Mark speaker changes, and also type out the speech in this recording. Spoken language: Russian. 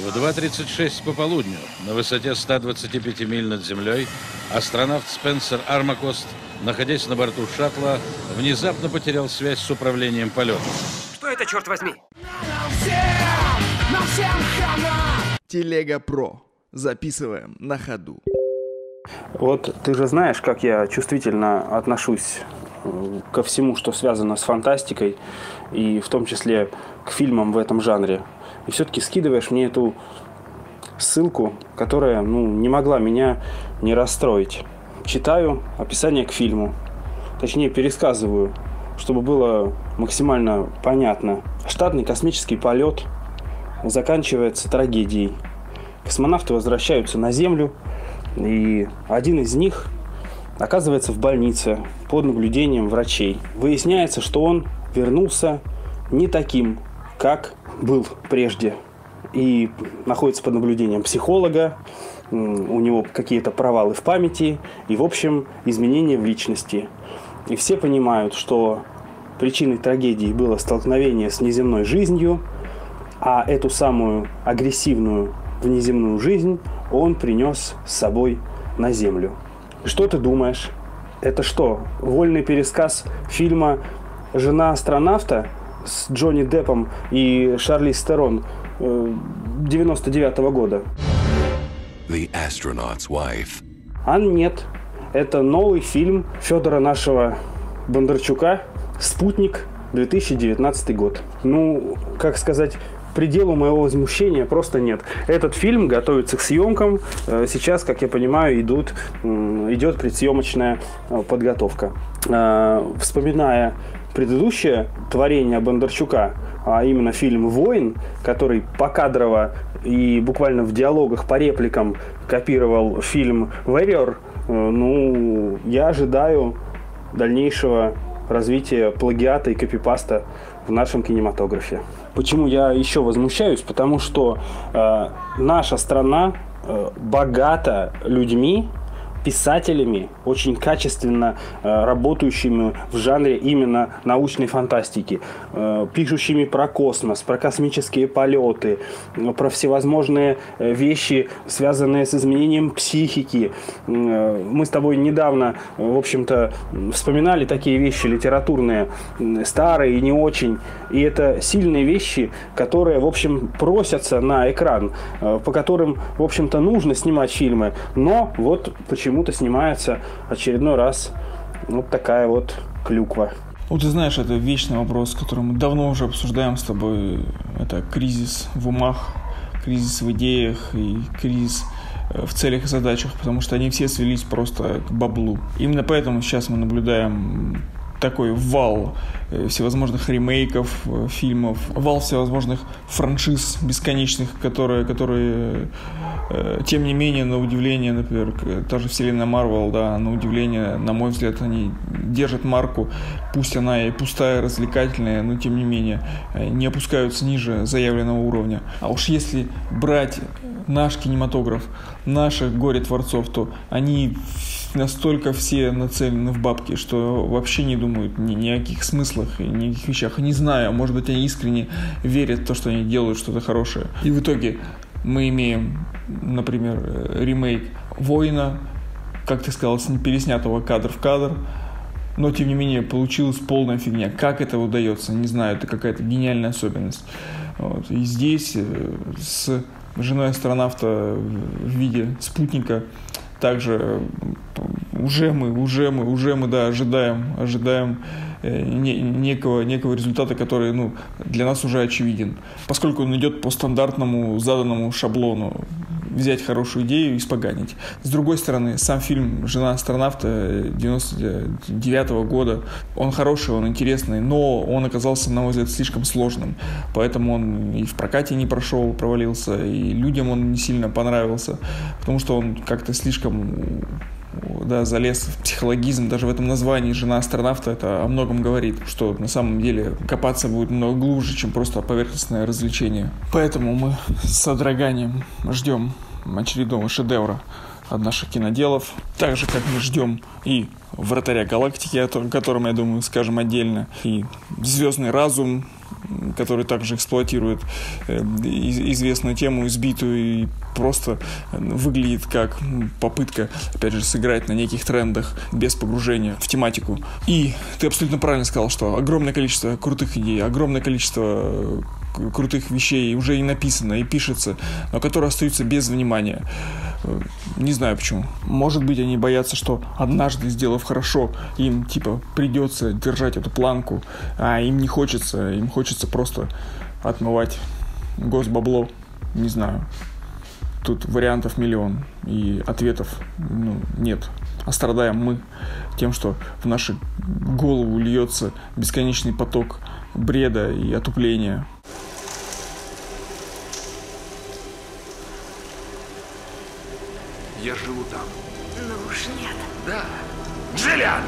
Speaker 1: В 2.36 по полудню на высоте 125 миль над землей астронавт Спенсер Армакост, находясь на борту шаттла, внезапно потерял связь с управлением полетом.
Speaker 2: Что это, черт возьми?
Speaker 3: Телега Про. Записываем на ходу.
Speaker 4: Вот ты же знаешь, как я чувствительно отношусь ко всему, что связано с фантастикой, и в том числе к фильмам в этом жанре. И все-таки скидываешь мне эту ссылку, которая ну, не могла меня не расстроить. Читаю описание к фильму, точнее пересказываю, чтобы было максимально понятно. Штатный космический полет заканчивается трагедией. Космонавты возвращаются на Землю, и один из них оказывается в больнице под наблюдением врачей. Выясняется, что он вернулся не таким, как был прежде. И находится под наблюдением психолога, у него какие-то провалы в памяти и, в общем, изменения в личности. И все понимают, что причиной трагедии было столкновение с неземной жизнью, а эту самую агрессивную внеземную жизнь он принес с собой на Землю. Что ты думаешь? Это что, вольный пересказ фильма «Жена астронавта» с Джонни Деппом и Шарли Стерон 99 -го года?
Speaker 5: The astronaut's wife.
Speaker 4: А нет. Это новый фильм Федора нашего Бондарчука «Спутник», 2019 год. Ну, как сказать, пределу моего возмущения просто нет. Этот фильм готовится к съемкам. Э, сейчас, как я понимаю, идут, идет предсъемочная э, подготовка. Э, вспоминая предыдущее творение Бондарчука, а именно фильм «Воин», который покадрово и буквально в диалогах по репликам копировал фильм «Warrior», ну, я ожидаю дальнейшего развития плагиата и копипаста в нашем кинематографе. Почему я еще возмущаюсь? Потому что э, наша страна э, богата людьми, писателями, очень качественно э, работающими в жанре именно научной фантастики, э, пишущими про космос, про космические полеты, э, про всевозможные э, вещи, связанные с изменением психики. Э, мы с тобой недавно, в общем-то, вспоминали такие вещи литературные, старые и не очень. И это сильные вещи, которые, в общем, просятся на экран, по которым, в общем-то, нужно снимать фильмы. Но вот почему почему-то снимается очередной раз вот такая вот клюква.
Speaker 6: Ну, ты знаешь, это вечный вопрос, который мы давно уже обсуждаем с тобой. Это кризис в умах, кризис в идеях и кризис э, в целях и задачах, потому что они все свелись просто к баблу. Именно поэтому сейчас мы наблюдаем такой вал э, всевозможных ремейков э, фильмов, вал всевозможных франшиз бесконечных, которые, которые Э, тем не менее, на удивление, например, та же вселенная Марвел, да, на удивление, на мой взгляд, они держат марку, пусть она и пустая, развлекательная, но тем не менее, не опускаются ниже заявленного уровня. А уж если брать наш кинематограф, наших горе-творцов, то они настолько все нацелены в бабки, что вообще не думают ни, ни о каких смыслах и ни о каких вещах. Не знаю, может быть, они искренне верят в то, что они делают что-то хорошее. И в итоге мы имеем, например, э, ремейк «Воина», как ты сказал, переснятого кадр в кадр, но тем не менее получилась полная фигня. Как это удается, не знаю, это какая-то гениальная особенность. Вот. И здесь э, с женой астронавта в виде спутника также э, уже мы, уже мы, уже мы, да, ожидаем, ожидаем Э, некого, некого результата, который ну, для нас уже очевиден. Поскольку он идет по стандартному заданному шаблону взять хорошую идею и испоганить. С другой стороны, сам фильм «Жена астронавта» 99 -го года, он хороший, он интересный, но он оказался, на мой взгляд, слишком сложным. Поэтому он и в прокате не прошел, провалился, и людям он не сильно понравился, потому что он как-то слишком да, залез в психологизм, даже в этом названии «Жена астронавта» это о многом говорит, что на самом деле копаться будет много глубже, чем просто поверхностное развлечение. Поэтому мы с содроганием ждем очередного шедевра от наших киноделов. Так же, как мы ждем и «Вратаря галактики», о котором, я думаю, скажем отдельно, и «Звездный разум», который также эксплуатирует э, известную тему, избитую и просто выглядит как попытка, опять же, сыграть на неких трендах без погружения в тематику. И ты абсолютно правильно сказал, что огромное количество крутых идей, огромное количество крутых вещей уже и написано, и пишется, но которые остаются без внимания. Э, не знаю почему. Может быть, они боятся, что однажды, сделав хорошо, им типа придется держать эту планку, а им не хочется, им хочется просто отмывать госбабло. Не знаю. Тут вариантов миллион, и ответов ну, нет. А страдаем мы тем, что в нашу голову льется бесконечный поток бреда и отупления.
Speaker 2: Я живу там.
Speaker 7: Ну уж нет.
Speaker 2: Да. Джиллиан!